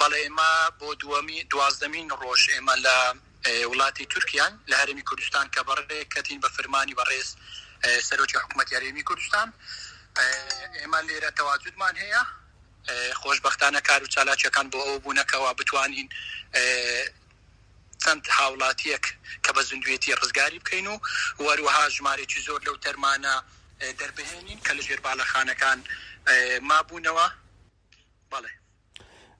بەڵێ ئێمە بۆ دووەمی دوازدەمین ڕۆژ ئێمە لە وڵاتی تورکیان لە هەرمی کوردستان کە بەڕێ کەتین بە فرمانی بەڕێز سەرۆکی حکوومەت یاریمی کوردستان ئێمە لێرە تەواجودمان هەیە خۆشببختانە کار و چالاکیەکان بۆ ئەو بوونەکەەوە بتوانین چەند هاوڵاتیەک کە بە زندوێتی ڕزگاری بکەین و وەروها ژمارێکی زۆر لەو تەرمانە دەربهێنین کە لە ژێر باڵەخانەکان مابوونەوە بەڵێ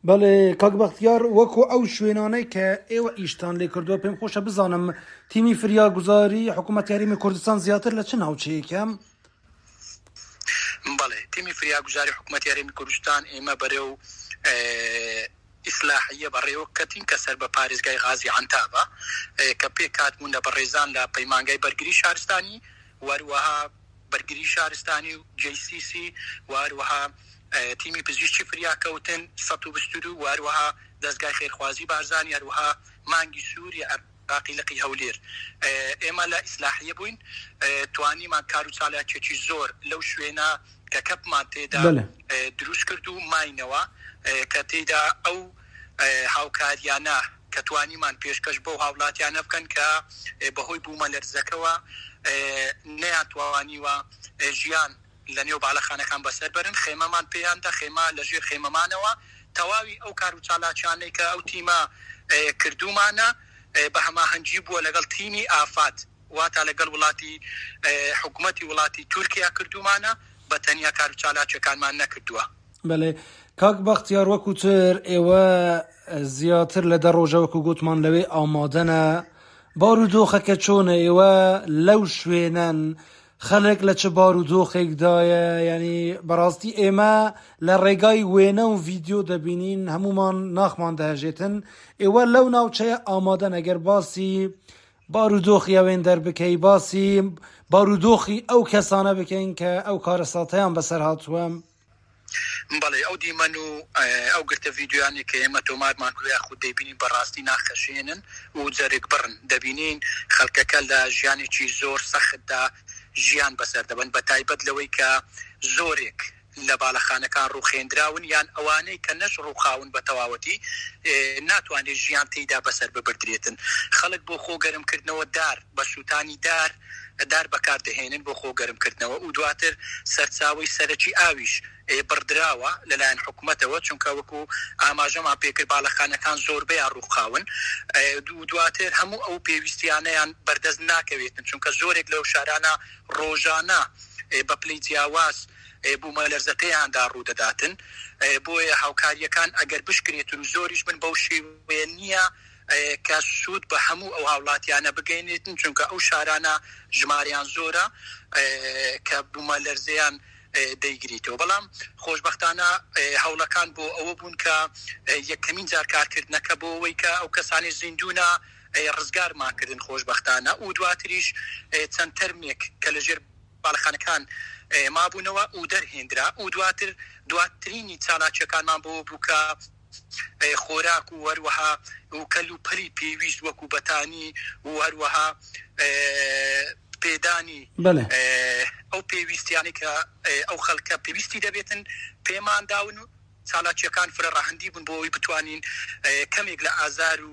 بەڵێ کاک بەختیار وەکو ئەو شوێنانەی کە ئێوە ئیشتان لێ کردووە پێم خۆشە بزانم تیمی فریاگوزاری حکوومەت یاریمی کوردستان زیاتر لە چ ناوچەیەکەم بەڵێ تیمی فریاگوزاری حکوومەت یاریمی کوردستان ئێمە بەرێ و ئیسلاحە بەڕێوە کەتین کە سەر بە پارێزگای غازی عتابە کە پێکاتمونە بە ڕێزان لە پەیمانگای بەرگری شارستانی وەروەها بەرگری شارستانی و جەی سی سی و هەروەها تیمی پزیشکی فریاکەوتن سەد و بیست و دوو و هەروەها دەزگای خێرخوازی بارزانی هەروەها مانگی سوری عێراقی لقی هەولێر ئێمە لە ئیسلاحیە بووین توانیمان کار و چالاکیەکی زۆر لەو شوێنە کە کەپمان تێدا دروست کرد و ماینەوە کە تێدا ئەو هاوکاریانە کە توانیمان پێشکەش بەو هاوڵاتیانە بکەن کە بەهۆی بوومەلەرزەکەوە نەیانتوانیوە ژیان لەنێو باڵەخانەکان بەسەر بەرن خێمەمان پێیان دا خێمە لەژێر خێمەمانەوە تەواوی ئەو کار و چالاکیانەی کە ئەو تیمە کردومانە بە هەماهەنگی بووە لەگەڵ تیمی ئافات واتا لەگەڵ وڵاتی حکوومەتی وڵاتی تورکیا کردومانە بە تەنیا کار و چالاکیەکانمان نەکردووە. بەلێ کاک بەختیار وەکو تر ئێوە زیاتر لە دە ڕۆژە وەکو گوتمان لەوێ ئامادەنە بار و دۆخەکە چۆنە ئێوە لەو شوێنەن خەلک لە چ بار و دۆخێکدایە ینی بەڕاستی ئێمە لە ڕێگای وێنە و ڤیددیو دەبینین هەمومان ناخمان دەهژێتن ئێوە لەو ناوچەیە ئامادە نەگەر باسی بارودۆخی ئەوێن دەربکەی باسی بارودۆخی ئەو کەسانە بکەین کە ئەو کارەساتەیان بەسەر هاتووە بەڵی ئەو دیمەن و ئەو گرتە ڤیددیویانی کە ئێمە تۆمارمان کرد یاخود دەبینین بەڕاستی ناخەشێنن و جەرگ بڕن دەبینین خەلکەکە لە ژیانێکی زۆر سەختدا ژیان بەسەر دەبن بە تایبەت لەوەی کە زۆرێک لە باڵەخانەکان ڕوخێندراون یان ئەوانەی کە نەش ڕوخاون بە تەواوەتی ناتوانێت ژیان تێیدا بەسەر ببردرێتن خەڵک بۆ خۆ گەرمکردنەوە دار بە سووتانی دار دار بەکار دەهێنن بۆ خۆ گەرم کردنەوە و دواتر سەرچاوەی سەرەکی ئاویش بڕدراوە لەلایەن حکومەتەوە چونکە وەکو ئاماژەمان پێ کرد باڵەخانەکان زۆربەیان ڕووخاون و دواتر هەموو ئەو پێویستیانەیان بەردەست ناکەوێتن چونکە زۆرێک لەو شارانە ڕۆژانە بە پلەی جیاواز بوومەلەرزەکەیاندا ڕوودەداتن بۆیە هاوکارییەکان ئەگەر بشکرێتن و زۆریش بن بەو شێوەیە نییە کە سوود بە هەموو ئەو هاوڵاتیانە بگەینێتن چونکە ئەو شارانە ژماریان زۆرە کە بومە لەرزەیان دەیگریتەوە بەڵام خۆشببختانە هەوڵەکان بۆ ئەوە بوون کە یەکەمین جار کارکردنەکە بۆ ئەوەی کە ئەو کەسانی زیندوونە ڕزگارماکردن خۆشببختانە و دواتریش چەند تەرمێک کە لە ژێر باڵخانەکان مابوونەوە و دەرهێنرا و دواتر دواترینی چالاکیەکانمان بۆ بووکە خۆراک و هەروەها کەل و پەلی پێویست وەکو بەتانی و هەروەها پێدانی ئەو پێویستیانەی کە ئەو خەڵکە پێویستی دەبێتن پەیمانداون و چالاکیەکان فرە ڕەهەندی بوون بۆ ئەوی بتوانین کەمێک لە ئازار و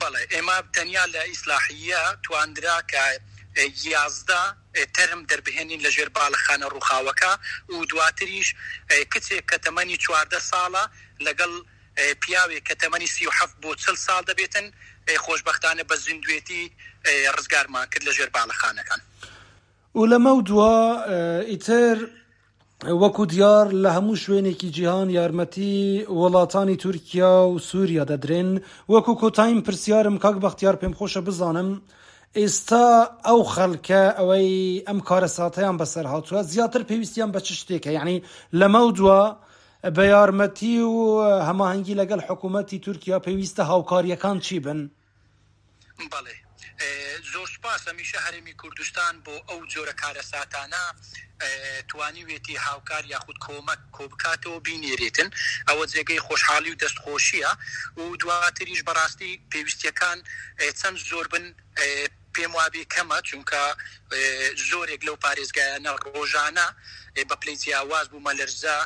بەڵێ ئێمە تەنیا لە ئیسلاحییە تواندرا کە یازدە تەرم دەربهێنین لە ژێر باڵەخانە ڕووخاوەکە و دواتریش کچێک کە تەمەنی چواردە ساڵە لەگەڵ پیاوێک کە تەمەنی سی و حەفت بۆ چل ساڵ دەبێتن خۆشبەختانە بە زیندوێتی ڕزگارمان کرد لە ژێر باڵەخانەکان. و لەمەو دوا ئیتر وەکو دیار لە هەموو شوێنێکی جیهان یارمەتی وڵاتانی تورکیا و سوریا دەدرێن، وەکو کۆتاییم پرسیارم کاک بەختیار پێم خۆشە بزانم ئێستا ئەو خەلکە ئەوەی ئەم کارەساتەیان بەسەر هاتوە زیاتر پێویستیان بە چ شتێکە یانی لەمەو دوا بە یارمەتی و هەماهەنگی لەگەل حکومەتی تورکیا پێویستە هاوکاریەکان چی بن؟ بەڵێ زۆر سوپاس هەمیشە هەرێمی کوردستان بۆ ئەو جۆرە کارەساتانە توانیوێتی هاوکار یاخود کۆمەک کۆبکاتەوە بینێرێتن ئەوە جێگەی خۆشحاڵی و دەست خۆشیە و دواتریش بەڕاستی پێویستیەکان چەند زۆر بن پێم وابێ کەمە چونکە زۆرێک لەو پارێزگایانە ڕۆژانە بە پلی جیاواز بوو مەلەرزە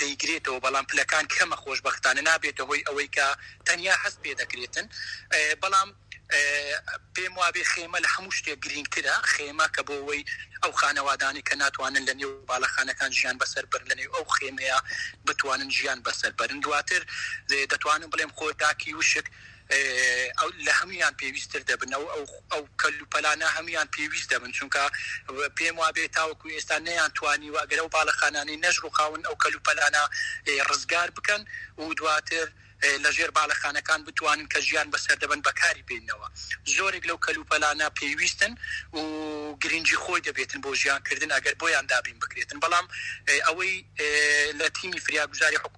دەیگرێتەوە، بەڵام پلەکان کەمە، خۆشبەختانە نابێتە هۆی ئەوەی کە تەنیا هەست پێ دەکرێتن، بەڵام پێم وابێ خێمە لە هەموو شتێک گرینگترە، خێمە کە بۆ ئەوەی ئەو خانەوادانەی کە ناتوانن لە نێو باڵەخانەکان ژیان بەسەر بەرن، لە نێو ئەو خێمەیە بتوانن ژیان بەسەر بەرن، دواتر دەتوانم بڵێم خۆراکی وشک، ئەو لە هەموویان پێویستتر دەبن، ئەو ئەو کەل و پەلانە هەموویان پێویست دەبن، چونکە پێم وابێ تاوەکو ئێستا نەیان توانیوە ئەگەر ئەو باڵەخانانەی نەش ڕووخاون ئەو کەل و پەلانە ڕزگار بکەن و دواتر لە ژێر باڵەخانەکان بتوانن کە ژیان بە سەر دەبەن بەکاری بێننەوە، زۆرێک لەو کەل و پەلانە پێویستن و گرنگی خۆی دەبێتن بۆ ژیان کردن ئەگەر بۆیان دابین بکرێتن، بەڵام ئەوەی لە تیمی فریاگوزاری حکو.